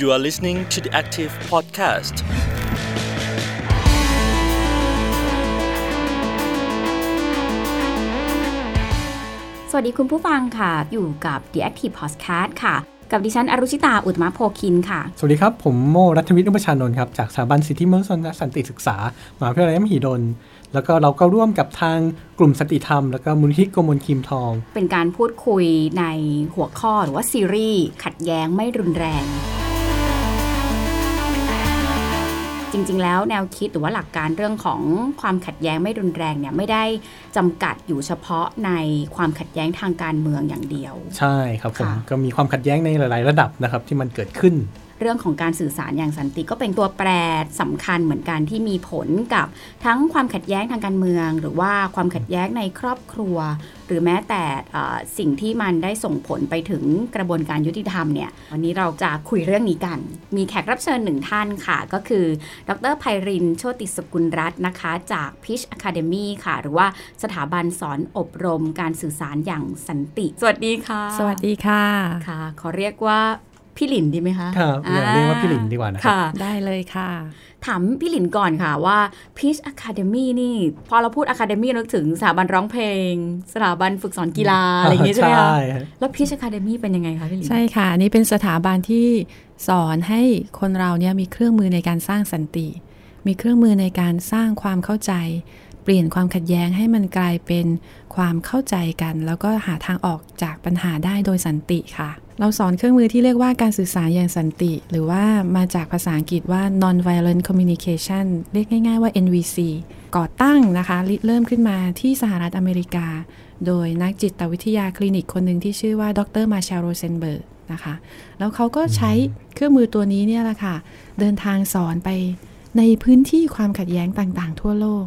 You are listening to the Active Podcast. สวัสดีคุณผู้ฟังค่ะ อยู่กับ The Active Podcast ค่ะ กับดิฉันอรุชิตาอุตมะโพคินค่ะ สวัสดีครับ ผมโมรัฐวิทย์อุปชานนท์ครับ จากสถาบันสิทธิมนุษยชนและสันติศึกษามหาวิทยาลัยมหิดลแล้วก็เราก็ร่วมกับทางกลุ่มสนติธรรม แล้วก็มูลนิธิกมลคิมทอง เป็นการพูดคุยในหัวข้อหรือว่าซีรีส์ขัดแย้งไม่รุนแรง จริง ๆ แล้วแนวคิดหรือว่าหลักการเรื่องของความขัดแย้งไม่รุนแรงเนี่ยไม่ได้จำกัดอยู่เฉพาะในความขัดแย้งทางการเมืองอย่างเดียว ใช่ครับผมค่ะก็มีความขัดแย้งในหลาย ๆ ระดับนะครับที่มันเกิดขึ้น เรื่องของการสื่อสารอย่างสันติก็เป็นตัวแปรสำคัญเหมือนกันที่มีผลกับทั้งความขัดแย้งทางการเมือง หรือว่าความขัดแย้งในครอบครัว หรือแม้แต่เอ่อสิ่งที่มันได้ส่งผลไปถึงกระบวนการยุติธรรมเนี่ยวันนี้เราจะคุยเรื่องนี้กัน มีแขกรับเชิญหนึ่งท่านค่ะ ก็คือ ดรไพรินโชติสกุลรัตน์นะคะ จาก Pitch Academy ค่ะ หรือว่าสถาบันสอนอบรมการสื่อสารอย่างสันติ สวัสดีค่ะ สวัสดีค่ะค่ะ ขอเรียกว่า พี่หลินดีไหมคะครับอย่าเรียกว่าพี่หลินดีกว่านะครับค่ะได้เลยค่ะ ถามพี่หลินก่อนค่ะว่า Peach Academy นี่ พอเราพูด Academy นึกถึงสถาบันร้องเพลง สถาบันฝึกสอนกีฬาอะไรอย่างงี้ใช่ไหมคะฮะแล้ว Peach Academy เป็นยังไงคะพี่หลินใช่ค่ะอันนี้เป็นสถาบันที่สอนให้คนเราเนี่ยมีเครื่องมือในการสร้างสันติ มีเครื่องมือในการสร้างความเข้าใจ เปลี่ยนความขัดแย้งให้มันกลายเป็นความเข้าใจกัน แล้วก็หาทางออกจากปัญหาได้โดยสันติค่ะ เราสอนเครื่องมือที่เรียกว่าการสื่อสารอย่างสันติ หรือว่ามาจากภาษาอังกฤษว่า non-violent communication เรียกง่าย ๆว่า NVC ก่อตั้งนะคะริเริ่มขึ้นมาที่สหรัฐอเมริกา โดยนักจิตวิทยาคลินิกคนหนึ่งที่ชื่อว่าดรมาเชลโรเซนเบิร์กนะคะแล้วเขาก็ใช้เครื่องมือตัวนี้เนี่ยแหละค่ะ เดินทางสอนไปในพื้นที่ความขัดแย้งต่างๆ ทั่วโลก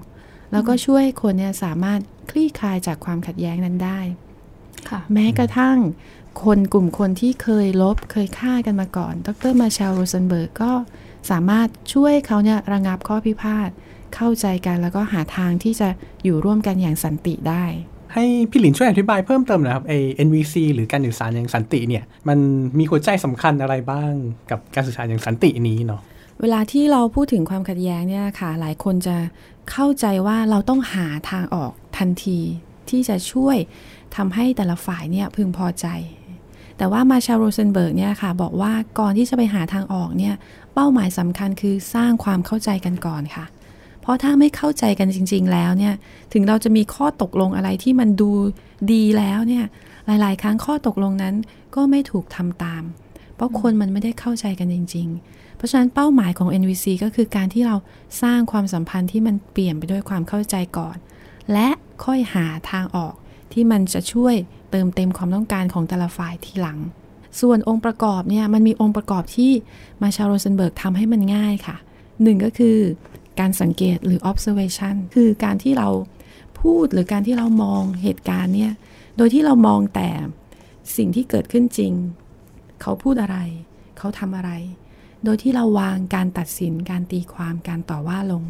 แล้วก็ช่วยคนเนี่ยสามารถคลี่คลายจากความขัดแย้งนั้นได้ค่ะแม้กระทั่งคนกลุ่มคนที่เคยรบเคยฆ่ากันมาก่อน ดร.มาร์แชลโรเซนเบิร์กก็สามารถช่วยเขาเนี่ยระงับข้อพิพาท เข้าใจกันแล้วก็หาทางที่จะอยู่ร่วมกันอย่างสันติได้ ให้พี่หลินช่วยอธิบายเพิ่มเติมหน่อยครับไอ้ NVC หรือการสื่อสารอย่างสันติเนี่ย มันมีหัวใจสำคัญอะไรบ้างกับการสื่อสารอย่างสันตินี้เนาะ เวลาที่เราพูดถึงความขัดแย้งเนี่ยค่ะ หลายคนจะเข้าใจว่าเราต้องหาทางออกทันทีที่จะช่วยทำให้แต่ละฝ่ายเนี่ยพึงพอใจ แต่ว่ามาร์แชล โรเซนเบิร์กเนี่ยค่ะ บอกว่าก่อนที่จะไปหาทางออกเนี่ยเป้าหมายสำคัญคือสร้างความเข้าใจกันก่อนค่ะ เพราะถ้าไม่เข้าใจกันจริง ๆ แล้วเนี่ยถึงเราจะมีข้อตกลงอะไรที่มันดูดีแล้วเนี่ยหลายๆ ครั้งข้อตกลงนั้นก็ไม่ถูกทำตาม เพราะคนมันไม่ได้เข้าใจกันจริง ๆ เพราะฉะนั้นเป้าหมายของ NVC ก็คือการที่เราสร้างความสัมพันธ์ที่มันเปลี่ยนไปด้วยความเข้าใจก่อน และค่อยหาทางออกที่มันจะช่วยเติมเต็มความต้องการของแต่ละฝ่ายทีหลัง ส่วนองค์ประกอบเนี่ยมันมีองค์ประกอบที่มาชาโรเซนเบิร์กทำให้มันง่ายค่ะหนึ่งก็คือการสังเกตหรือ observation คือการที่เราพูดหรือการที่เรามองเหตุการณ์เนี่ย โดยที่เรามองแต่สิ่งที่เกิดขึ้นจริง เขาพูดอะไร เขาทำอะไร โดยที่เราวางการตัดสินการตีความการต่อว่าลง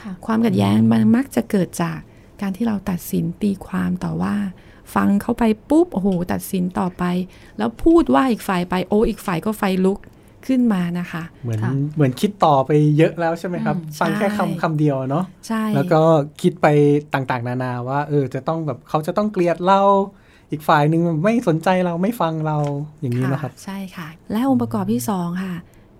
ค่ะความขัดแย้งมันมักจะเกิดจากการที่เราตัดสินตีความต่อว่า ฟังเข้าไปปุ๊บโอ้โหตัดสินต่อไป แล้วพูดว่าอีกฝ่ายไปโอ้อีกฝ่ายก็ไฟลุกขึ้นมานะคะ เหมือนค่ะเหมือนคิดต่อไปเยอะแล้วใช่ไหมครับอืมฟังแค่ใช่คำคำเดียวเนาะใช่แล้วก็คิดไปต่างๆ นานาว่า เออจะต้องแบบเขาจะต้องเกลียดเราอีกฝ่ายหนึ่งไม่สนใจเราไม่ฟังเราอย่างนี้นะครับ ใช่ค่ะ และองค์ประกอบที่สองค่ะ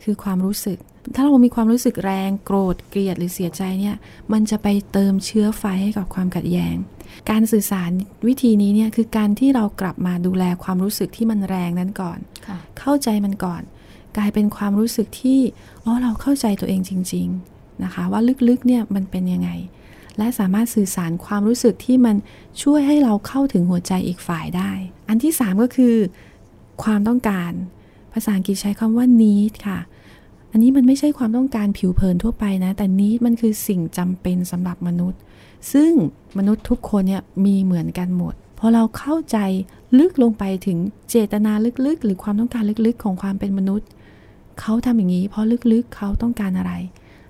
คือความรู้สึก ถ้าเรามีความรู้สึกแรงโกรธเกลียดหรือเสียใจเนี่ยมันจะไปเติมเชื้อไฟให้กับความขัดแย้ง การสื่อสารวิธีนี้เนี่ยคือการที่เรากลับมาดูแลความรู้สึกที่มันแรงนั้นก่อนค่ะเข้าใจมันก่อน กลายเป็นความรู้สึกที่อ๋อเราเข้าใจตัวเองจริง ๆนะคะ ว่าลึกๆเนี่ยมันเป็นยังไงและสามารถสื่อสารความรู้สึกที่มันช่วยให้เราเข้าถึงหัวใจอีกฝ่ายได้ อันที่สามก็คือ ความต้องการ ภาษาอังกฤษใช้คำว่า need ค่ะ อันนี้มันไม่ใช่ความต้องการผิวเผินทั่วไปนะ แต่ need มันคือสิ่งจำเป็นสำหรับมนุษย์ ซึ่งมนุษย์ทุกคนเนี่ยมีเหมือนกันหมด พอเราเข้าใจลึกลงไปถึงเจตนาลึกๆ หรือความต้องการลึกๆ ของความเป็นมนุษย์ เขาทำอย่างนี้ เพราะลึกๆเขาต้องการอะไร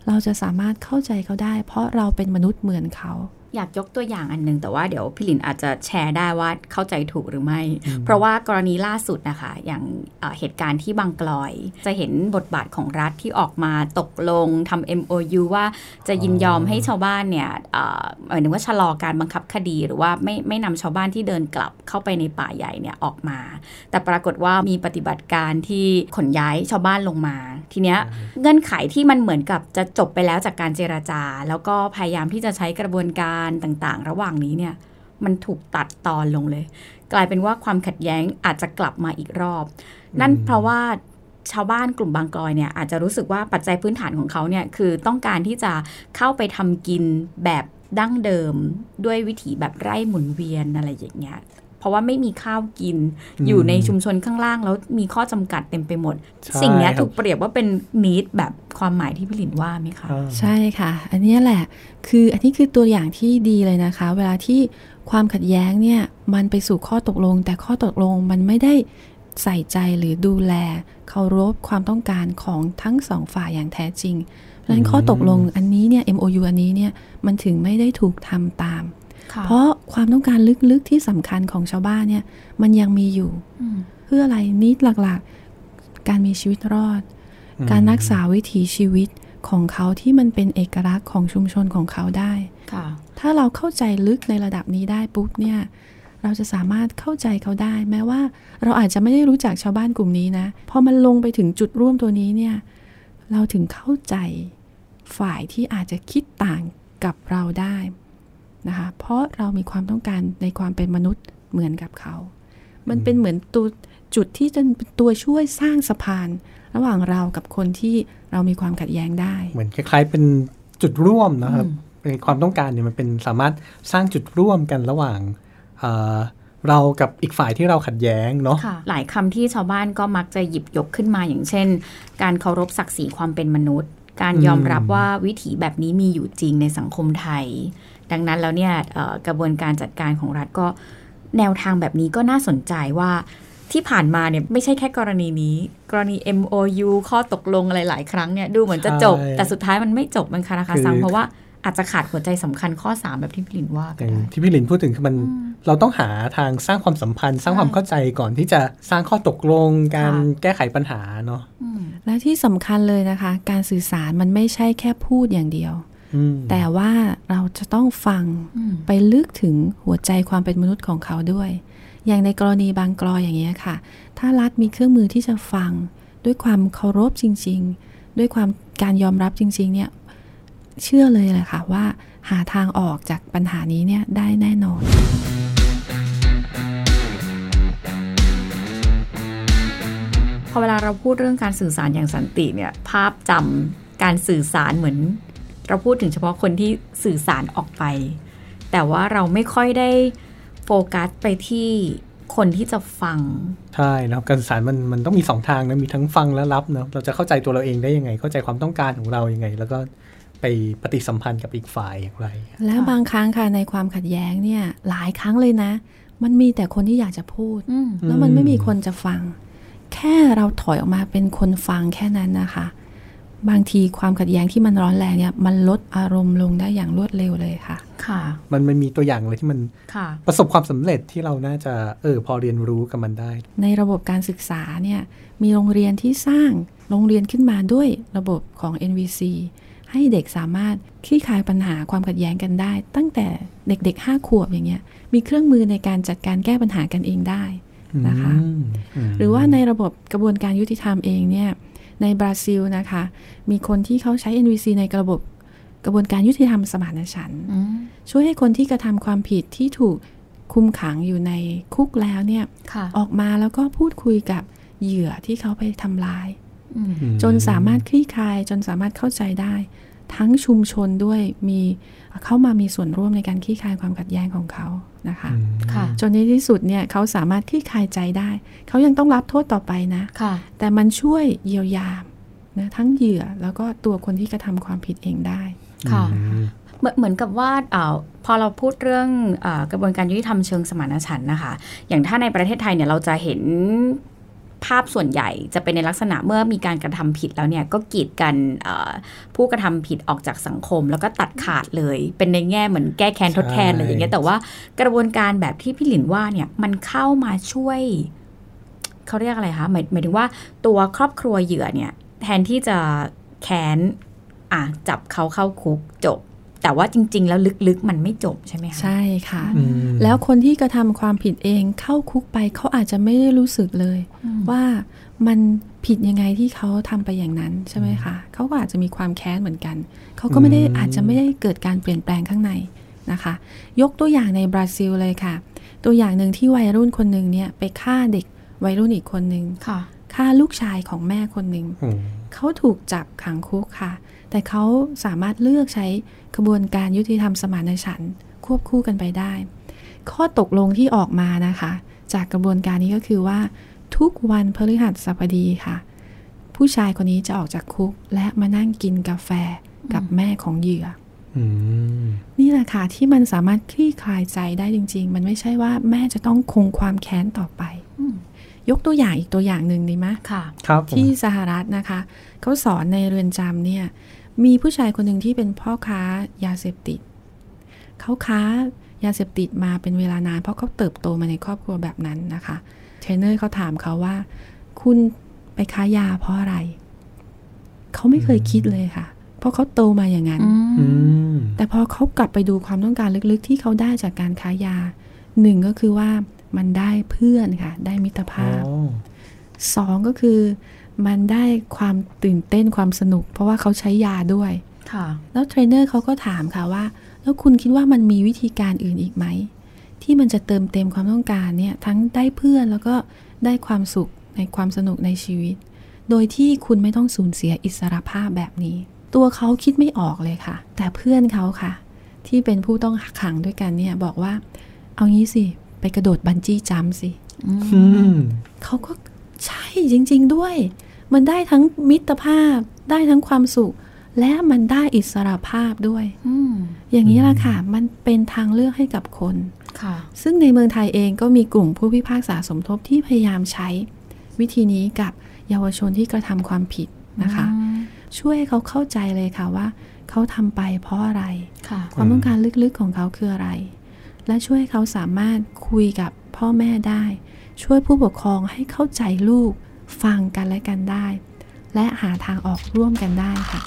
เราจะสามารถเข้าใจเขาได้ เพราะเราเป็นมนุษย์เหมือนเขา อยากยกตัวอย่างอันหนึง แต่ว่าเดี๋ยวพี่หลินอาจจะแชร์ได้ว่าเข้าใจถูกหรือไม่ เพราะว่ากรณีล่าสุดนะคะ อย่างเอ่อเหตุการณ์ที่บางกลอย จะเห็นบทบาทของรัฐที่ออกมาตกลงทำ MOU ว่าจะยินยอมให้ชาวบ้านเนี่ยเอ่อหมายถึงว่าชะลอการบังคับคดีหรือว่าไม่ไม่นำชาวบ้านที่เดินกลับเข้าไปในป่าใหญ่เนี่ยออกมา แต่ปรากฏว่ามีปฏิบัติการที่ขนย้ายชาวบ้านลงมา ทีเนี้ยเงื่อนไขที่มันเหมือนกับจะจบไปแล้วจากการเจราจา แล้วก็พยายามที่จะใช้กระบวนการการต่างๆ ระหว่างนี้เนี่ยมันถูกตัดตอนลงเลย กลายเป็นว่าความขัดแย้งอาจจะกลับมาอีกรอบ นั่นเพราะว่าชาวบ้านกลุ่มบางกลอยเนี่ยอาจจะรู้สึกว่าปัจจัยพื้นฐานของเขาเนี่ยคือต้องการที่จะเข้าไปทำกินแบบดั้งเดิมด้วยวิถีแบบไร่หมุนเวียนอะไรอย่างเงี้ย เพราะว่าไม่มีข้าวกินอืมอยู่ในชุมชนข้างล่างแล้วมีข้อจำกัดเต็มไปหมดใช่สิ่งเนี้ยครับถูกเปรียบว่าเป็นนิดแบบความหมายที่พี่หลินว่าไหมคะอ่าใช่ค่ะ อันเนี้ยแหละ คืออันนี้คือตัวอย่างที่ดีเลยนะคะ เวลาที่ความขัดแย้งเนี่ยมันไปสู่ข้อตกลง แต่ข้อตกลงมันไม่ได้ใส่ใจหรือดูแลเคารพความต้องการของทั้งสองฝ่ายอย่างแท้จริง เพราะฉะนั้นข้อตกลงอันนี้เนี่ย MOU อันนี้เนี่ยมันถึงไม่ได้ถูกทำตาม เพราะความต้องการลึกๆที่สำคัญของชาวบ้านเนี่ย มันยังมีอยู่อืมเพื่ออะไรนิดหลักๆ การมีชีวิตรอดอืมการรักษาวิถีชีวิตของเขาที่มันเป็นเอกลักษณ์ของชุมชนของเขาได้ค่ะถ้าเราเข้าใจลึกในระดับนี้ได้ปุ๊บเนี่ย เราจะสามารถเข้าใจเขาได้ แม้ว่าเราอาจจะไม่ได้รู้จักชาวบ้านกลุ่มนี้นะพอมันลงไปถึงจุดร่วมตัวนี้เนี่ย เราถึงเข้าใจฝ่ายที่อาจจะคิดต่างกับเราได้ นะคะเพราะเรามีความต้องการในความเป็นมนุษย์เหมือนกับเขา มันเป็นเหมือนตัวจุดที่จะเป็นตัวช่วยสร้างสะพาน ระหว่างเรากับคนที่เรามีความขัดแย้งได้ เหมือนคล้ายๆเป็นจุดร่วมนะครับเป็นความต้องการเนี่ยมันเป็นสามารถสร้างจุดร่วมกันระหว่างเอ่อเรากับอีกฝ่ายที่เราขัดแย้งเนาะค่ะหลายคำที่ชาวบ้านก็มักจะหยิบยกขึ้นมาอย่างเช่น การเคารพศักดิ์ศรีความเป็นมนุษย์ การยอมรับว่าวิถีแบบนี้มีอยู่จริงในสังคมไทย ดังนั้นแล้วเนี่ยเอ่อกระบวนการจัดการของรัฐก็แนวทางแบบนี้ก็น่าสนใจว่าที่ผ่านมาเนี่ยไม่ใช่แค่กรณีนี้ กรณี MOU ข้อตกลงอะไรหลายครั้งเนี่ยดูเหมือนจะจบใช่แต่สุดท้ายมันไม่จบมันคาราคาซังคือเพราะว่าอาจจะขาดหัวใจสำคัญข้อ 3 แบบที่พี่ลินว่าอก็ย่างได้ที่พี่ลินพูดถึงคือมันเราต้องหาทางสร้างความสัมพันธ์ สร้างความเข้าใจก่อนที่จะสร้างข้อตกลง การค่ะแก้ไขปัญหาเนาะอืมและที่สำคัญเลยนะคะ การสื่อสารมันไม่ใช่แค่พูดอย่างเดียวอืม แต่ว่าเราจะต้องฟังอืมไปลึกถึงหัวใจความเป็นมนุษย์ของเขาด้วย อย่างในกรณีบางกรอยอย่างนี้ยค่ะ ถ้ารัฐมีเครื่องมือที่จะฟัง ด้วยความเคารพจริง ๆ ด้วยความการยอมรับจริง ๆ เนี่ย เชื่อเลยแหละค่ะว่าหาทางออกจากปัญหานี้เนี่ยได้แน่นอนพอเวลาเราพูดเรื่องการสื่อสารอย่างสันติเนี่ย ภาพจำการสื่อสารเหมือน เราพูดถึงเฉพาะคนที่สื่อสารออกไป แต่ว่าเราไม่ค่อยได้โฟกัสไปที่คนที่จะฟัง ใช่นะครับการสื่อสารมันมันต้องมีสองทางนะมีทั้งฟังและรับเนาะเราจะเข้าใจตัวเราเองได้ยังไง เข้าใจความต้องการของเรายังไง แล้วก็ไปปฏิสัมพันธ์กับอีกฝ่ายอย่างไร และบางครั้งค่ะในความขัดแย้งเนี่ยหลายครั้งเลยนะ มันมีแต่คนที่อยากจะพูดอืมแล้วมันไม่มีคนจะฟัง แค่เราถอยออกมาเป็นคนฟังแค่นั้นนะคะ บางทีความขัดแย้งที่มันร้อนแรงเนี่ยมันลดอารมณ์ลงได้อย่างรวดเร็วเลยค่ะ ค่ะ มันมันมีตัวอย่างเลยที่มันค่ะประสบความสำเร็จที่เราน่าจะเออพอเรียนรู้กับมันได้ ในระบบการศึกษาเนี่ยมีโรงเรียนที่สร้างโรงเรียนขึ้นมาด้วยระบบของ NVC ให้เด็กสามารถคลี่คลายปัญหาความขัดแย้งกันได้ ตั้งแต่เด็กๆ5ขวบอย่างเงี้ยมีเครื่องมือในการจัดการแก้ปัญหากันเองได้นะคะอืมมหรือว่าในระบบกระบวนการยุติธรรมเองเนี่ย ในบราซิลนะคะ มีคนที่เขาใช้ NVC ในระบบกระบวนการยุติธรรมสมานฉันท์อืมช่วยให้คนที่กระทำความผิดที่ถูกคุมขังอยู่ในคุกแล้วเนี่ยค่ะออกมาแล้วก็พูดคุยกับเหยื่อที่เขาไปทำร้ายอืมอืมจนสามารถคลี่คลายจนสามารถเข้าใจได้ ทั้งชุมชนด้วยมี เข้ามามีส่วนร่วมในการคลี่คลายความขัดแย้งของเขานะคะอืมค่ะจนในที่สุดเนี่ยเขาสามารถคลี่คลายใจได้ เขายังต้องรับโทษต่อไปนะค่ะแต่มันช่วยเยียวยานะทั้งเหยื่อแล้วก็ตัวคนที่กระทำความผิดเองได้ค่ะอืมเหมือนเหมือนกับว่าอาพอเราพูดเรื่องอากระบวนการยุติธรรมเชิงสมานฉันท์นะคะ อย่างถ้าในประเทศไทยเนี่ยเราจะเห็น ภาพส่วนใหญ่จะเป็นในลักษณะเมื่อมีการกระทำผิดแล้วเนี่ยก็กีดกันผู้กระทำผิดออกจากสังคม แล้วก็ตัดขาดเลย เป็นในแง่เหมือนแก้แค้นทดแทนอะไรอย่างเงี้ยแต่ว่ากระบวนการแบบที่พี่หลินว่าเนี่ยมันเข้ามาช่วยเขาเรียกอะไรคะหมายหมายถึงว่าตัวครอบครัวเหยื่อเนี่ยแทนที่จะแค้นอะจับเขาเข้าคุกจบ แต่ว่าจริง ๆ แล้วลึกๆ มันไม่จบใช่ไหมคะใช่ค่ะอืมแล้วคนที่กระทำความผิดเองเข้าคุกไปเขาอาจจะไม่ได้รู้สึกเลยอืมว่ามันผิดยังไงที่เขาทำไปอย่างนั้นใช่ไหมคะเขาก็อาจจะมีความแค้นเหมือนกันเขาก็ไม่ได้อืมอาจจะไม่ได้เกิดการเปลี่ยนแปลงข้างในนะคะ ยกตัวอย่างในบราซิลเลยค่ะ ตัวอย่างหนึ่งที่วัยรุ่นคนหนึ่งเนี่ยไปฆ่าเด็กวัยรุ่นอีกคนหนึ่งค่ะฆ่าลูกชายของแม่คนหนึ่งอืมเขาถูกจับขังคุกค่ะ แต่เขาสามารถเลือกใช้กระบวนการยุติธรรมสมานฉันท์ควบคู่กันไปได้ ข้อตกลงที่ออกมานะคะ จากกระบวนการนี้ก็คือว่า ทุกวันพฤหัสบดีค่ะ ผู้ชายคนนี้จะออกจากคุก และมานั่งกินกาแฟกับแม่ของเหยื่ออืมนี่แหละค่ะที่มันสามารถคลี่คลายใจได้จริง ๆ มันไม่ใช่ว่าแม่จะต้องคงความแค้นต่อไปอืมยกตัวอย่างอีกตัวอย่างหนึ่งดีไหมค่ะ ครับผมที่สหรัฐนะคะ เขาสอนในเรือนจำเนี่ย มีผู้ชายคนหนึ่งที่เป็นพ่อค้ายาเสพติด เขาค้ายาเสพติดมาเป็นเวลานาน เพราะเขาเติบโตมาในครอบครัวแบบนั้นนะคะเทรนเนอร์เขาถามเขาว่า คุณไปค้ายาเพราะอะไร เขาไม่เคยคิดเลยค่ะ เพราะเขาโตมาอย่างนั้นอืมแต่พอเขากลับไปดูความต้องการลึกๆ ที่เขาได้จากการค้ายาหนึ่งก็คือว่ามันได้เพื่อนค่ะ ได้มิตรภาพอ๋อสองก็คือ มันได้ความตื่นเต้นความสนุก เพราะว่าเขาใช้ยาด้วยค่ะ แล้วเทรนเนอร์เขาก็ถามค่ะว่า แล้วคุณคิดว่ามันมีวิธีการอื่นอีกไหม ที่มันจะเติมเต็มความต้องการเนี่ยทั้งได้เพื่อนแล้วก็ได้ความสุขในความสนุกในชีวิต โดยที่คุณไม่ต้องสูญเสียอิสรภาพแบบนี้ ตัวเขาคิดไม่ออกเลยค่ะ แต่เพื่อนเขาค่ะ ที่เป็นผู้ต้องขังด้วยกันเนี่ยบอกว่า เอางี้สิ ไปกระโดดบันจี้จัมป์สิอืมเขาก็ ใช่จริง ๆด้วย มันได้ทั้งมิตรภาพ ได้ทั้งความสุข และมันได้อิสรภาพด้วยอืมอย่างนี้ละค่ะ มันเป็นทางเลือกให้กับคนค่ะ ซึ่งในเมืองไทยเองก็มีกลุ่มผู้พิพากษาสมทบที่พยายามใช้ วิธีนี้กับเยาวชนที่กระทำความผิดนะคะ ช่วยให้เขาเข้าใจเลยค่ะว่า เขาทำไปเพราะอะไรค่ะความต้องการลึกๆของเขาคืออะไร และช่วยให้เขาสามารถคุยกับพ่อแม่ได้ ช่วยผู้ปกครองให้เข้าใจลูก ฟังกันและกันได้ และหาทางออกร่วมกันได้ค่ะ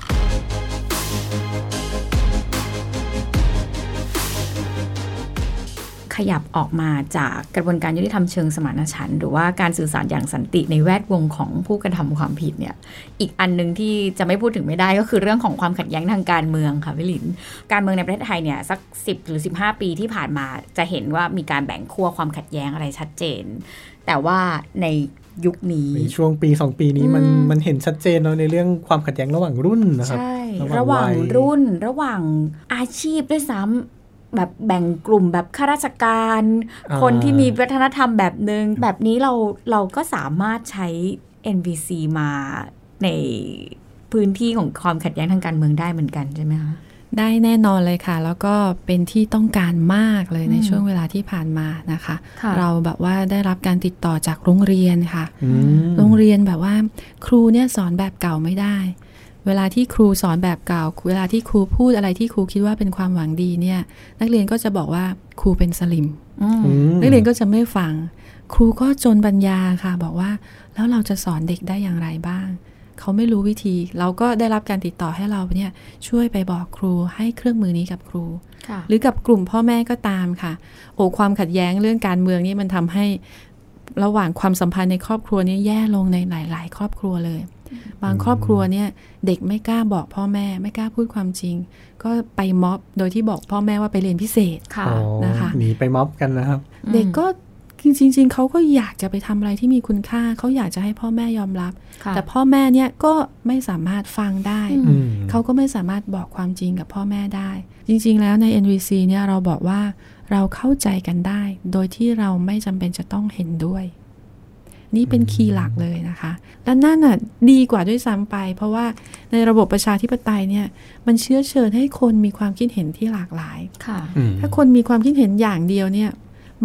ขยับออกมาจากกระบวนการยุติธรรมเชิงสมานฉันท์หรือว่าการสื่อสารอย่างสันติในแวดวงของผู้กระทำความผิดเนี่ย อีกอันหนึ่งที่จะไม่พูดถึงไม่ได้ก็คือเรื่องของความขัดแย้งทางการเมืองค่ะพี่หลิน การเมืองในประเทศไทยเนี่ยสัก 10 หรือ 15 ปีที่ผ่านมาจะเห็นว่ามีการแบ่งขั้วความขัดแย้งอะไรชัดเจน แต่ว่าในยุคนี้ในช่วงปีสองปีนี้มันอืมมันเห็นชัดเจนเนอะในเรื่องความขัดแย้งระหว่างรุ่นนะครับ ใช่ ระระหหว่าว่างงวัยรุ่น ระหว่างอาชีพด้วยซ้ำ แบบแบ่งกลุ่มแบบข้าราชการอ่าคนที่มีวัฒนธรรมแบบหนึง่งแบบนี้เราเราก็สามารถใช้ NVC มาในพื้นที่ของความขัดแย้งทางการเมืองได้เหมือนกันใช่ไหมคะได้แน่นอนเลยค่ะ แล้วก็เป็นที่ต้องการมากเลยในอืมช่วงเวลาที่ผ่านมานะคะค่ะเราแบบว่าได้รับการติดต่อจากโรงเรียนค่ะอืมโรงเรียนแบบว่า ครูเนี่ยสอนแบบเก่าไม่ได้ เวลาที่ครูสอนแบบเก่า เวลาที่ครูพูดอะไรที่ครูคิดว่าเป็นความหวังดีเนี่ย นักเรียนก็จะบอกว่าครูเป็นสลิมอืมอืมนักเรียนก็จะไม่ฟัง ครูก็จนปัญญาค่ะ บอกว่า แล้วเราจะสอนเด็กได้อย่างไรบ้าง เขาไม่รู้วิธี เราก็ได้รับการติดต่อให้เราเนี่ยช่วยไปบอกครูให้เครื่องมือนี้กับครูค่ะหรือกับกลุ่มพ่อแม่ก็ตามค่ะ โอ้ความขัดแย้งเรื่องการเมืองนี่มันทำให้ระหว่างความสัมพันธ์ในครอบครัวนี้แย่ลงในหลาย ๆ ครอบครัวเลย บางครอบครัวเนี่ยเด็กไม่กล้าบอกพ่อแม่ไม่กล้าพูดความจริง ก็ไปม็อบโดยที่บอกพ่อแม่ว่าไปเรียนพิเศษค่ะอ๋อนะคะหนีไปม็อบกันนะครับ เด็กก็จริง ๆเขาก็อยากจะไปทำอะไรที่มีคุณค่าเขาอยากจะให้พ่อแม่ยอมรับค่ะแต่พ่อแม่เนี่ยก็ไม่สามารถฟังได้อืมอืมเขาก็ไม่สามารถบอกความจริงกับพ่อแม่ได้ จริง ๆ แล้วใน NVC เนี่ยเราบอกว่าเราเข้าใจกันได้ โดยที่เราไม่จำเป็นจะต้องเห็นด้วย นี่เป็นคีย์หลักเลยนะคะ และนั่นน่ะดีกว่าด้วยซ้ำไป เพราะว่าในระบบประชาธิปไตยเนี่ยมันเชื้อเชิญให้คนมีความคิดเห็นที่หลากหลายค่ะอืมถ้าคนมีความคิดเห็นอย่างเดียวเนี่ย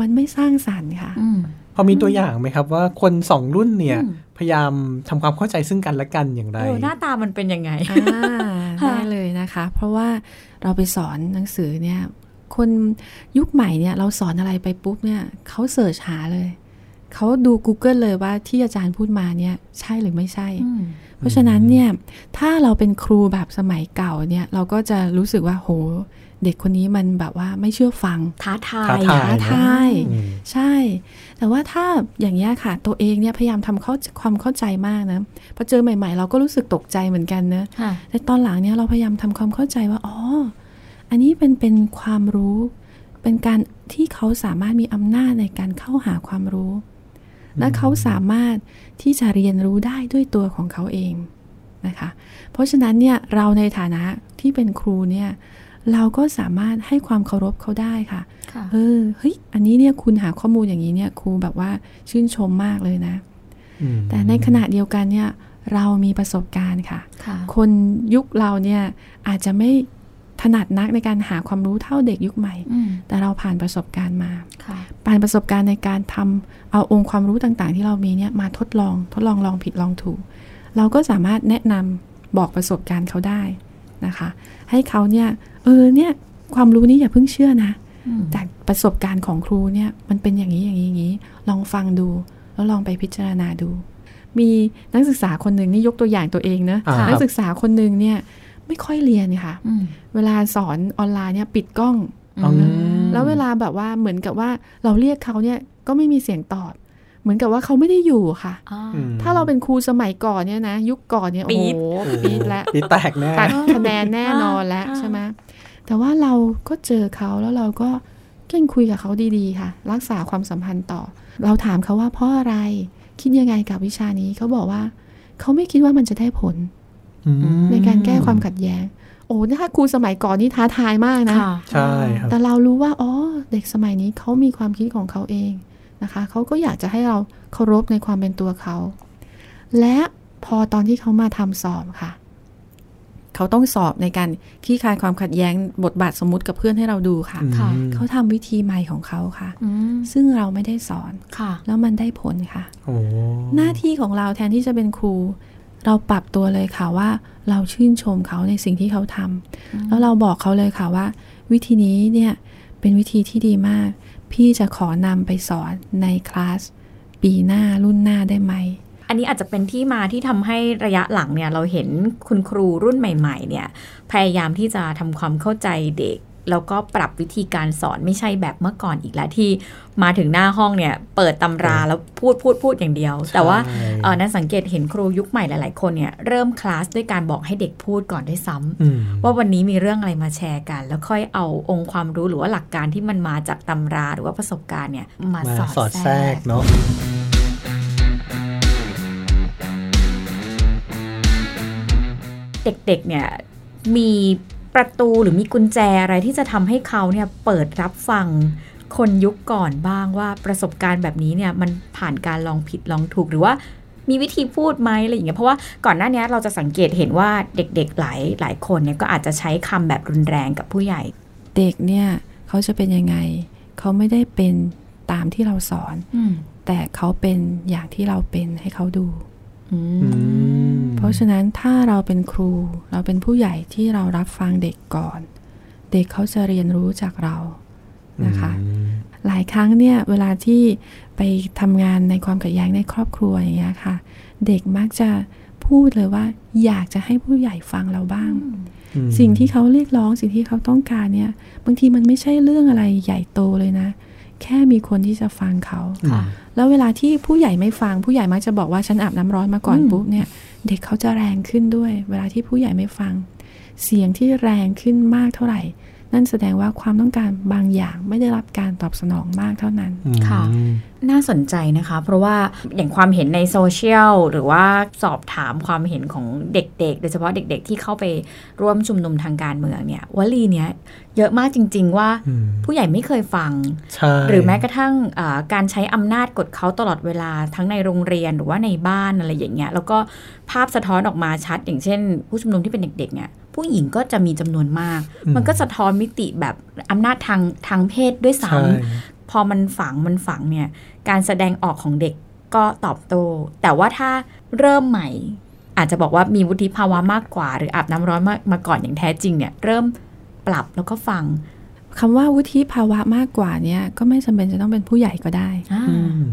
มันไม่สร้างสรรค์ค่ะอืมพอมีตัวอย่างไหมครับว่าคนสองรุ่นเนี่ยอืมพยายามทำความเข้าใจซึ่งกันและกันอย่างไรเออหน้าตามันเป็นยังไงอ่าค่ะได้เลยนะคะ เพราะว่าเราไปสอนหนังสือเนี่ยคนยุคใหม่เนี่ยเราสอนอะไรไปปุ๊บเนี่ยเขาเสิร์ชหาเลย เขาดู Google เลยว่าที่อาจารย์พูดมาเนี่ยใช่หรือไม่ใช่อืมเพราะฉะนั้นเนี่ยถ้าเราเป็นครูแบบสมัยเก่าเนี่ยเราก็จะรู้สึกว่าโห เด็กคนนี้มันแบบว่าไม่เชื่อฟังท้าทาท้ายทายท้าทายอืมใช่ แต่ว่าถ้าอย่างนี้ยค่ะ ตัวเองเนี่ยพยายามทำเข้าความเข้าใจมากนะพอเจอใหม่ ๆ เราก็รู้สึกตกใจเหมือนกันนะค่ะแต่ตอนหลังเนี่ยเราพยายามทำความเข้าใจว่าอ๋ออันนี้เป็นเป็นความรู้ เป็นการที่เขาสามารถมีอำนาจในการเข้าหาความรู้ และเขาสามารถที่จะเรียนรู้ได้ด้วยตัวของเขาเองนะคะ เพราะฉะนั้นเนี่ยเราในฐานะที่เป็นครูเนี่ยเราก็สามารถให้ความเคารพเขาได้ค่ะค่ะเออเฮ้ยอันนี้เนี่ยคุณหาข้อมูลอย่างนี้เนี่ยครูแบบว่าชื่นชมมากเลยนะอืมแต่ในขณะเดียวกันเนี่ยเรามีประสบการณ์ค่ะค่ะคนยุคเราเนี่ยอาจจะไม่ ถนัดนักในการหาความรู้เท่าเด็กยุคใหม่อืมแต่เราผ่านประสบการณ์มาค่ะผ่านประสบการณ์ในการทำเอาองค์ความรู้ต่างๆ ที่เรามีเนี่ยมาทดลองทดลองลองผิดลองถูก เราก็สามารถแนะนำบอกประสบการณ์เขาได้นะคะ ให้เขาเนี่ยเออเนี่ยความรู้นี้อย่าเพิ่งเชื่อนะอืมจากประสบการณ์ของครูเนี่ยมันเป็นอย่างนี้อย่างนี้อย่างนี้ ลองฟังดู แล้วลองไปพิจารณาดู มีนักศึกษาคนหนึ่งนี่ยกตัวอย่างตัวเองเนะอ่าครับนักศึกษาคนหนึ่งเนี่ย ไม่ค่อยเรียนค่ะอืมเวลาสอนออนไลน์เนี่ยปิดกล้องอืมแล้วเวลาแบบว่าเหมือนกับว่าเราเรียกเขาเนี่ยก็ไม่มีเสียงตอบ เหมือนกับว่าเขาไม่ได้อยู่ค่ะอ่าอืมถ้าเราเป็นครูสมัยก่อนเนี่ยนะ ยุคก่อนเนี่ยปี๊โอ้ดโหปี๊ดแล้วปีแตกแน่ตัดคะแนนแน่นอนแล้วอ่าใช่ไหมแต่ว่าเราก็เจอเขาแล้วเราก็เก่งคุยกับเขาดีๆค่ะ รักษาความสัมพันธ์ต่อ เราถามเขาว่าเพราะอะไร คิดยังไงกับวิชานี้เขาบอกว่า เขาไม่คิดว่ามันจะได้ผลอืม ในการแก้ความขัดแย้ง โอ้ถ้าครูสมัยก่อนนี่ท้าทายมากนะค่ะใช่ครับแต่เรารู้ว่าอ๋อเด็กสมัยนี้เขามีความคิดของเขาเองนะคะเขาก็อยากจะให้เราเคารพในความเป็นตัวเขา และพอตอนที่เขามาทำสอบค่ะ เขาต้องสอบในการขี้คายความขัดแย้งบทบาทสมมุติกับเพื่อนให้เราดูค่ะค่ะอืมเขาทำวิธีใหม่ของเขาค่ะอืมซึ่งเราไม่ได้สอนค่ะแล้วมันได้ผลค่ะโอ้หน้าที่ของเราแทนที่จะเป็นครู เราปรับตัวเลยค่ะว่าเราชื่นชมเขาในสิ่งที่เขาทำแล้วเราบอกเขาเลยค่ะว่า วิธีนี้เนี่ยเป็นวิธีที่ดีมาก พี่จะขอนำไปสอนในคลาสปีหน้ารุ่นหน้าได้ไหม อันนี้อาจจะเป็นที่มาที่ทำให้ระยะหลังเนี่ยเราเห็นคุณครูรุ่นใหม่ ๆ เนี่ยพยายามที่จะทำความเข้าใจเด็ก แล้วก็ปรับวิธีการสอนไม่ใช่แบบเมื่อก่อนอีกแล้วที่มาถึงหน้าห้องเนี่ย เปิดตำราแล้วพูดพูดพูดอย่างเดียว แต่ว่าใช่เออนั้นสังเกตเห็นครูยุคใหม่หลาย ๆ คนเนี่ยเริ่มคลาสด้วยการบอกให้เด็กพูดก่อนด้วยซ้ำอืมว่าวันนี้มีเรื่องอะไรมาแชร์กัน แล้วค่อยเอาองค์ความรู้หรือว่าหลักการที่มันมาจากตำราหรือว่าประสบการณ์เนี่ยมามาสอดสอดแทแทรรกกเนาะเด็ก ๆ เนี่ยมี ประตูหรือมีกุญแจอะไรที่จะทำให้เขาเนี่ยเปิดรับฟังคนยุคก่อนบ้างว่าประสบการณ์แบบนี้เนี่ยมันผ่านการลองผิดลองถูกหรือว่ามีวิธีพูดไหมอะไรอย่างเงี้ยเพราะว่าก่อนหน้านี้เราจะสังเกตเห็นว่าเด็กๆหลายหลายคนเนี่ยก็อาจจะใช้คำแบบรุนแรงกับผู้ใหญ่ เด็กเนี่ยเขาจะเป็นยังไง เขาไม่ได้เป็นตามที่เราสอนอืมแต่เขาเป็นอย่างที่เราเป็นให้เขาดูอือืมม เพราะฉะนั้นถ้าเราเป็นครู เราเป็นผู้ใหญ่ที่เรารับฟังเด็กก่อน เด็กเขาจะเรียนรู้จากเรานะคะอืมหลายครั้งเนี่ยเวลาที่ไปทำงานในความขัดแย้งในครอบครัวอย่างเงี้ยค่ะ เด็กมักจะพูดเลยว่า อยากจะให้ผู้ใหญ่ฟังเราบ้างอืมสิ่งที่เขาเรียกร้องสิ่งที่เขาต้องการเนี่ย บางทีมันไม่ใช่เรื่องอะไรใหญ่โตเลยนะ แค่มีคนที่จะฟังเขาค่ะแล้วเวลาที่ผู้ใหญ่ไม่ฟัง ผู้ใหญ่มักจะบอกว่าฉันอาบน้ำร้อนมาก่อนอืมปุ๊บเนี่ย เด็กเขาจะแรงขึ้นด้วย เวลาที่ผู้ใหญ่ไม่ฟัง เสียงที่แรงขึ้นมากเท่าไหร่ นั่นแสดงว่าความต้องการบางอย่างไม่ได้รับการตอบสนองมากเท่านั้นอืมค่ะน่าสนใจนะคะ เพราะว่าอย่างความเห็นในโซเชียลหรือว่าสอบถามความเห็นของเด็กๆ โดยเฉพาะเด็กๆ ที่เข้าไปร่วมชุมนุมทางการเมืองเนี่ยวลีเนี้ยเยอะมากจริง ๆ ว่าอืมผู้ใหญ่ไม่เคยฟังใช่หรือแม้กระทั่งอ่าการใช้อำนาจกดเขาตลอดเวลาทั้งในโรงเรียนหรือว่าในบ้านอะไรอย่างเงี้ยแล้วก็ภาพสะท้อนออกมาชัด อย่างเช่น ผู้ชุมนุมที่เป็นเด็กๆเนี่ย ผู้หญิงก็จะมีจำนวนมาก มันก็สะท้อนมิติแบบอำนาจทางทางเพศด้วยซ้ใช่ำพอมันฝังมันฝังเนี่ย การแสดงออกของเด็กก็ตอบโต้แต่ว่าถ้าเริ่มใหม่ อาจจะบอกว่ามีวุฒิภาวะมากกว่า หรืออาบน้ำร้อนมามาก่อนอย่างแท้จริงเนี่ยเริ่มปรับแล้วก็ฟังคำว่าวุฒิภาวะมากกว่าเนี่ย ก็ไม่จำเป็นจะต้องเป็นผู้ใหญ่ก็ได้อ่าอืม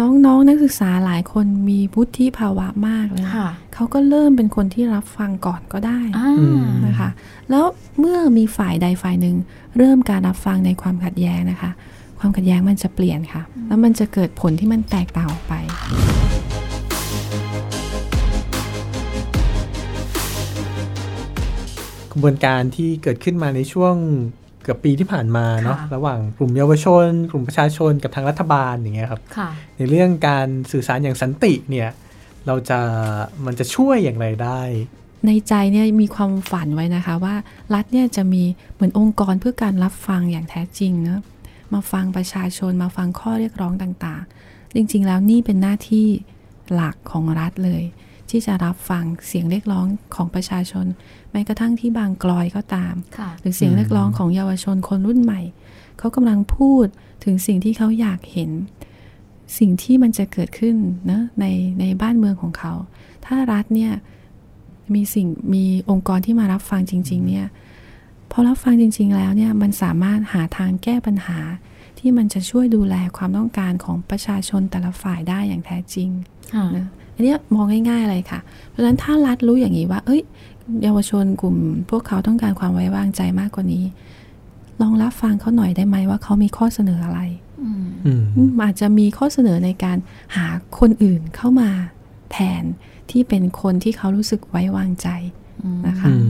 น้องๆนักศึกษาหลายคนมีวุฒิภาวะมากเลยค่ะเขาก็เริ่มเป็นคนที่รับฟังก่อนก็ได้อ่านะคะ แล้วเมื่อมีฝ่ายใดฝ่ายหนึ่งเริ่มการรับฟังในความขัดแย้งนะคะ ความขัดแย้งมันจะเปลี่ยนค่ะ แล้วมันจะเกิดผลที่มันแตกต่างออกไป กระบวนการที่เกิดขึ้นมาในช่วง เกือบปีที่ผ่านมาเนาะค่ะระหว่างกลุ่มเยาวชน กลุ่มประชาชนกับทางรัฐบาลอย่างเงี้ยครับค่ะในเรื่องการสื่อสารอย่างสันติเนี่ยเราจะมันจะช่วยอย่างไรได้ ในใจเนี่ยมีความฝันไว้นะคะว่ารัฐเนี่ยจะมีเหมือนองค์กรเพื่อการรับฟังอย่างแท้จริงนะมาฟังประชาชนมาฟังข้อเรียกร้องต่างๆ จริงๆ แล้วนี่เป็นหน้าที่หลักของรัฐเลย ที่จะรับฟังเสียงเรียกร้องของประชาชน แม้กระทั่งที่บางกลอยก็ตามค่ะหรือเสียงเรียกร้องของเยาวชนคนรุ่นใหม่ เขากำลังพูดถึงสิ่งที่เขาอยากเห็น สิ่งที่มันจะเกิดขึ้นนะในในบ้านเมืองของเขา ถ้ารัฐเนี่ยมีสิ่งมีองค์กรที่มารับฟังจริง ๆ เนี่ยพอรับฟังจริง ๆ แล้วเนี่ยมันสามารถหาทางแก้ปัญหาที่มันจะช่วยดูแลความต้องการของประชาชนแต่ละฝ่ายได้อย่างแท้จริงค่ะนะอันเนี้ยมองง่ายๆเลยค่ะ เพราะฉะนั้นถ้ารัฐรู้อย่างนี้ว่า เอ้ย เยาวชนกลุ่ม พวกเขาต้องการความไว้วางใจมากกว่านี้ ลองรับฟังเขาหน่อยได้ไหมว่าเขามีข้อเสนออะไรอืมอืมอืมอาจจะมีข้อเสนอในการหาคนอื่นเข้ามาแทนที่เป็นคนที่เขารู้สึกไว้วางใจนะคะอืม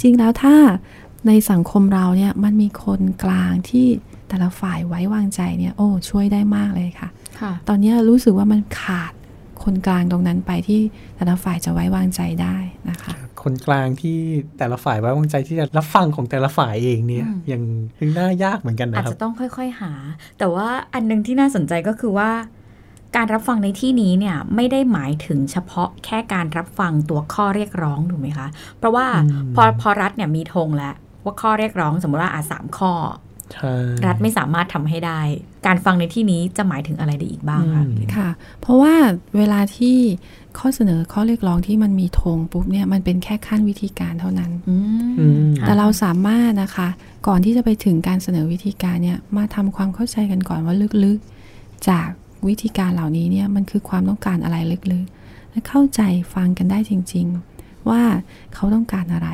จริงแล้วถ้าในสังคมเราเนี่ยมันมีคนกลางที่แต่ละฝ่ายไว้วางใจเนี่ยโอ้ช่วยได้มากเลยค่ะค่ะตอนนี้รู้สึกว่ามันขาดคนกลางตรงนั้นไปที่แต่ละฝ่ายจะไว้วางใจได้นะคะ คนกลางที่แต่ละฝ่ายไว้วางใจที่จะรับฟังของแต่ละฝ่ายเองเนี่ยอืมยังยังน่ายากเหมือนกันอาจนะครับจะต้องค่อย ๆ หา แต่ว่าอันหนึงที่น่าสนใจก็คือว่า การรับฟังในที่นี้เนี่ยไม่ได้หมายถึงเฉพาะแค่การรับฟังตัวข้อเรียกร้องถูกไหมคะ เพราะว่าอืมพอพอรัฐเนี่ยมีธงแล้วว่าข้อเรียกร้องสมมติว่าอาสามข้อใช่รัฐไม่สามารถทำให้ได้ การฟังในที่นี้จะหมายถึงอะไรได้อีกบ้างคะอืมค่ะ เพราะว่าเวลาที่ข้อเสนอข้อเรียกร้องที่มันมีธงปุ๊บเนี่ยมันเป็นแค่ขั้นวิธีการเท่านั้นอือืมมค่ะแต่เราสามารถนะคะ ก่อนที่จะไปถึงการเสนอวิธีการเนี่ยมาทำความเข้าใจกันก่อนว่าลึกๆ จากวิธีการเหล่านี้เนี่ยมันคือความต้องการอะไรลึกๆ และเข้าใจฟังกันได้จริง ๆ ว่าเขาต้องการอะไร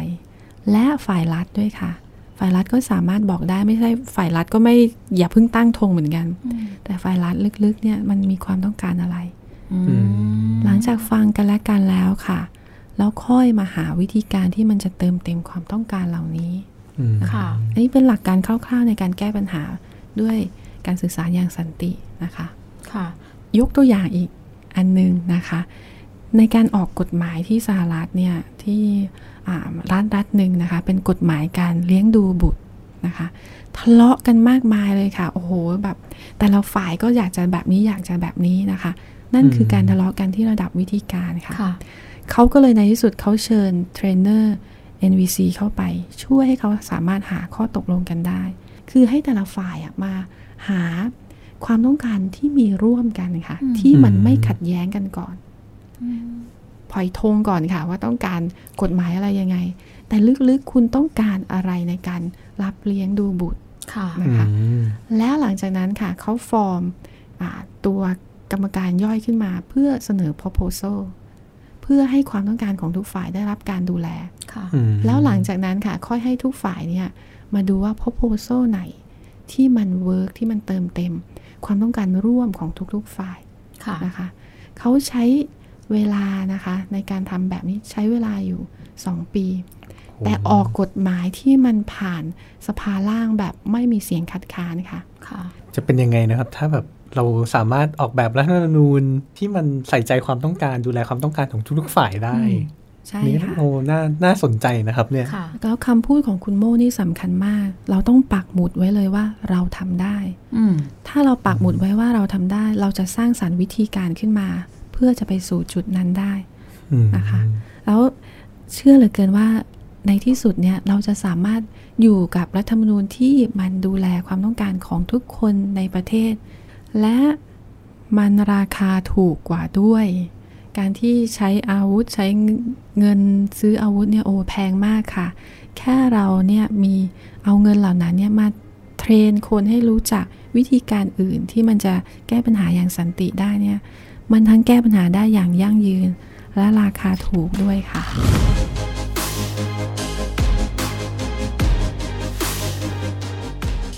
และฝ่ายรัฐด้วยค่ะ ฝ่ายรัฐก็สามารถบอกได้ไม่ใช่ฝ่ายรัฐก็ไม่อย่าเพิ่งตั้งธงเหมือนกัน แต่ฝ่ายรัฐลึกๆเนี่ยมันมีความต้องการอะไรอืมหลังจากฟังกันและกันแล้วค่ะ แล้วค่อยมาหาวิธีการที่มันจะเติมเต็มความต้องการเหล่านี้อืมค่ะอันนี้เป็นหลักการคร่าวๆในการแก้ปัญหาด้วยการสื่อสารอย่างสันตินะคะค่ะ ยกตัวอย่างอีกอันหนึงนะคะ ในการออกกฎหมายที่สหรัฐเนี่ยที่อ่า รัฐรัฐหนึ่งนะคะ เป็นกฎหมายการเลี้ยงดูบุตรนะคะ ทะเลาะกันมากมายเลยค่ะ โอ้โหแบบ แต่ละฝ่ายก็อยากจะแบบนี้อยากจะแบบนี้นะคะ นั่นคือการทะเลาะกันที่ระดับวิธีการค่ะค่ะเขาก็เลยในที่สุดเขาเชิญ trainer NVC เข้าไปช่วยให้เขาสามารถหาข้อตกลงกันได้ คือให้แต่ละฝ่ายอะมาหาความต้องการที่มีร่วมกันค่ะอืมที่มันไม่ขัดแย้งกันก่อน ปล่อยธงก่อนค่ะ ว่าต้องการกฎหมายอะไรยังไง แต่ลึกๆคุณต้องการอะไรในการรับเลี้ยงดูบุตรค่ะนะคะอืมแล้วหลังจากนั้นค่ะเขาฟอร์มอาตัวกรรมการย่อยขึ้นมา เพื่อเสนอ proposal เพื่อให้ความต้องการของทุกฝ่ายได้รับการดูแลค่ะอืมแล้วหลังจากนั้นค่ะ ค่อยให้ทุกฝ่ายเนี่ยมาดูว่า proposal ไหนที่มันเวิร์กที่มันเติมเต็ม ความต้องการร่วมของทุกๆฝ่ายค่ะนะคะเขาใช้ เวลานะคะ ในการทำแบบนี้ใช้เวลาอยู่ 2 ปี แต่ออกกฎหมายที่มันผ่านสภาล่างแบบไม่มีเสียงคัดค้านค่ะค่ะ จะเป็นยังไงนะครับ ถ้าแบบเราสามารถออกแบบรัฐธรรมนูญที่มันใส่ใจความต้องการดูแลความต้องการของทุกๆฝ่ายได้อืมใช่นี่ค่ะโอ้น่าน่าสนใจนะครับเนี่ยค่ะแล้วคำพูดของคุณโม่นี่สำคัญมาก เราต้องปักหมุดไว้เลยว่าเราทำได้อืมถ้าเราปักหมุดไว้ว่าเราทำได้ เราจะสร้างสรรค์วิธีการขึ้นมาเพื่อจะไปสู่จุดนั้นได้อืมนะคะแล้วเชื่อเหลือเกินว่าในที่สุดเนี่ยเราจะสามารถอยู่กับรัฐธรรมนูญที่มันดูแลความต้องการของทุกคนในประเทศ และมันราคาถูกกว่าด้วย การที่ใช้อาวุธใช้เงินซื้ออาวุธเนี่ยโอ้แพงมากค่ะ แค่เราเนี่ยมีเอาเงินเหล่านั้นเนี่ยมาเทรนคนให้รู้จักวิธีการอื่นที่มันจะแก้ปัญหาอย่างสันติได้เนี่ย มันทั้งแก้ปัญหาได้อย่างยั่งยืน และราคาถูกด้วยค่ะ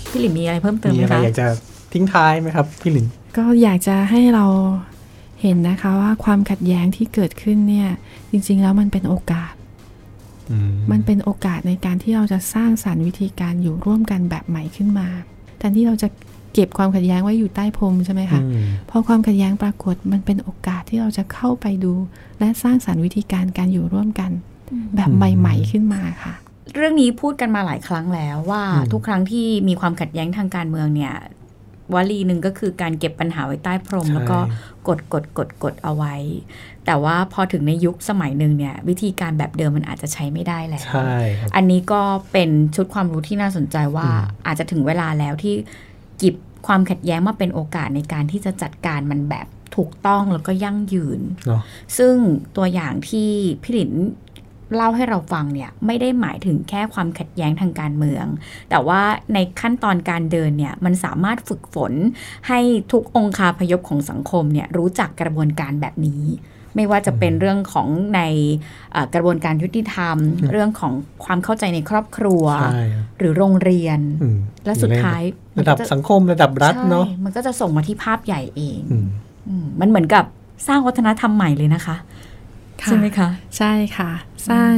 พี่หลินมีอะไรเพิ่มเติมมีไหมอะไรคะอยากจะทิ้งท้ายไหมครับพี่หลินก็อยากจะให้เราเห็นนะคะว่าความขัดแย้งที่เกิดขึ้นเนี่ย จริง ๆ แล้วมันเป็นโอกาสอืมมันเป็นโอกาสในการที่เราจะสร้างสรรค์วิธีการอยู่ร่วมกันแบบใหม่ขึ้นมาแทนที่เราจะ เก็บความขัดแย้งไว้อยู่ใต้พรมใช่ไหมคะอืมพอความขัดแย้งปรากฏมันเป็นโอกาสที่เราจะเข้าไปดู และสร้างสรรค์วิธีการการอยู่ร่วมกัน แบบใหม่ๆขึ้นมาค่ะ เรื่องนี้พูดกันมาหลายครั้งแล้วว่าอืมทุกครั้งที่มีความขัดแย้งทางการเมืองเนี่ยวลีหนึ่งก็คือการเก็บปัญหาไว้ใต้พรม แล้วก็กดกดกดกดเอาไว้ แต่ว่าพอถึงในยุคสมัยหนึ่งเนี่ย วิธีการแบบเดิมมันอาจจะใช้ไม่ได้แล้วใช่ครับอันนี้ก็เป็นชุดความรู้ที่น่าสนใจว่าอืมอาจจะถึงเวลาแล้วที่ กิบความขัดแย้งมาเป็นโอกาสในการที่จะจัดการมันแบบถูกต้องแล้วก็ยั่งยืนเนาะซึ่งตัวอย่างที่พี่หลินเล่าให้เราฟังเนี่ยไม่ได้หมายถึงแค่ความขัดแย้งทางการเมือง แต่ว่าในขั้นตอนการเดินเนี่ยมันสามารถฝึกฝนให้ทุกองคาพยพของสังคมเนี่ยรู้จักกระบวนการแบบนี้ ไม่ว่าจะเป็นเรื่องของในเอ่อกระบวนการยุติธรรม เรื่องของความเข้าใจในครอบครัวใช่ครับหรือโรงเรียนอืมและสุดท้ายระดับสังคมระดับรัฐเนาะใช่มันก็จะส่งมาที่ภาพใหญ่เองอืมอืมมันเหมือนกับสร้างวัฒนธรรมใหม่เลยนะคะค่ะใช่ไหมคะ ใช่ค่ะ สร้าง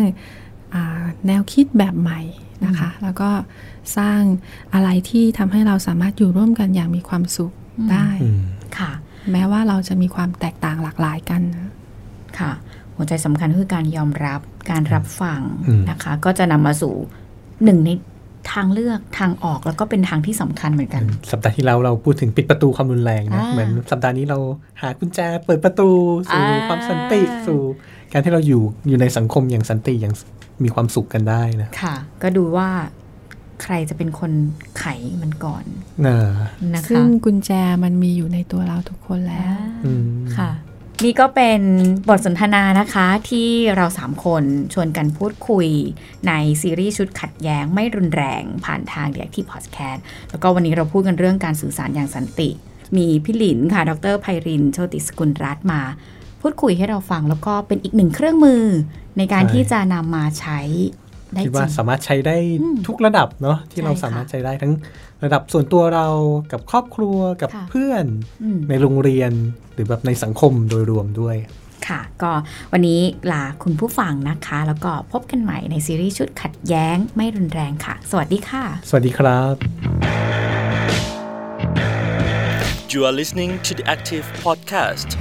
อ่าแนวคิดแบบใหม่นะคะ แล้วก็สร้างอะไรที่ทำให้เราสามารถอยู่ร่วมกันอย่างมีความสุขอืมได้อืมค่ะ แม้ว่าเราจะมีความแตกต่างหลากหลายกันนะ ค่ะ หัวใจสำคัญคือการยอมรับการรับฟังอืมนะคะ ก็จะนำมาสู่หนึ่งในทางเลือกทางออกแล้วก็เป็นทางที่สำคัญเหมือนกัน สัปดาห์ที่แล้วเราพูดถึงปิดประตูความรุนแรงนะอ่าเหมือนสัปดาห์นี้เราหากุญแจเปิดประตูสู่อ่าความสันติสู่ การที่เราอยู่อยู่ในสังคมอย่างสันติอย่างมีความสุขกันได้นะค่ะ ก็ดูว่าใครจะเป็นคนไขมันก่อนน่านะคะซึ่งกุญแจมันมีอยู่ในตัวเราทุกคนแล้วอืมค่ะ นี่ก็เป็นบทสนทนานะคะที่เราสามคนชวนกันพูดคุยในซีรีส์ชุดขัดแย้งไม่รุนแรงผ่านทางเดียที่พอดแคสต์แล้วก็วันนี้เราพูดกันเรื่องการสื่อสารอย่างสันติ มีพี่หลินค่ะ ดรไพรินโชติสกุลรัตน์มา พูดคุยให้เราฟังแล้วก็เป็นอีกหนึ่งเครื่องมือในการที่จะนำมาใช้ได้ คิดจว่าริงสามารถใช้ได้อืมทุกระดับเนาะที่เราใช่ค่ะสามารถใช้ได้ทั้งระดับส่วนตัวเรากับครอบครัวกับค่ะเพื่อนอืมในโรงเรียนหรือแบบในสังคมโดยรวมด้วยค่ะ ก็วันนี้ลาคุณผู้ฟังนะคะ แล้วก็พบกันใหม่ในซีรีส์ชุดขัดแย้งไม่รุนแรงค่ะ สวัสดีค่ะ สวัสดีครับ You are listening to the Active Podcast.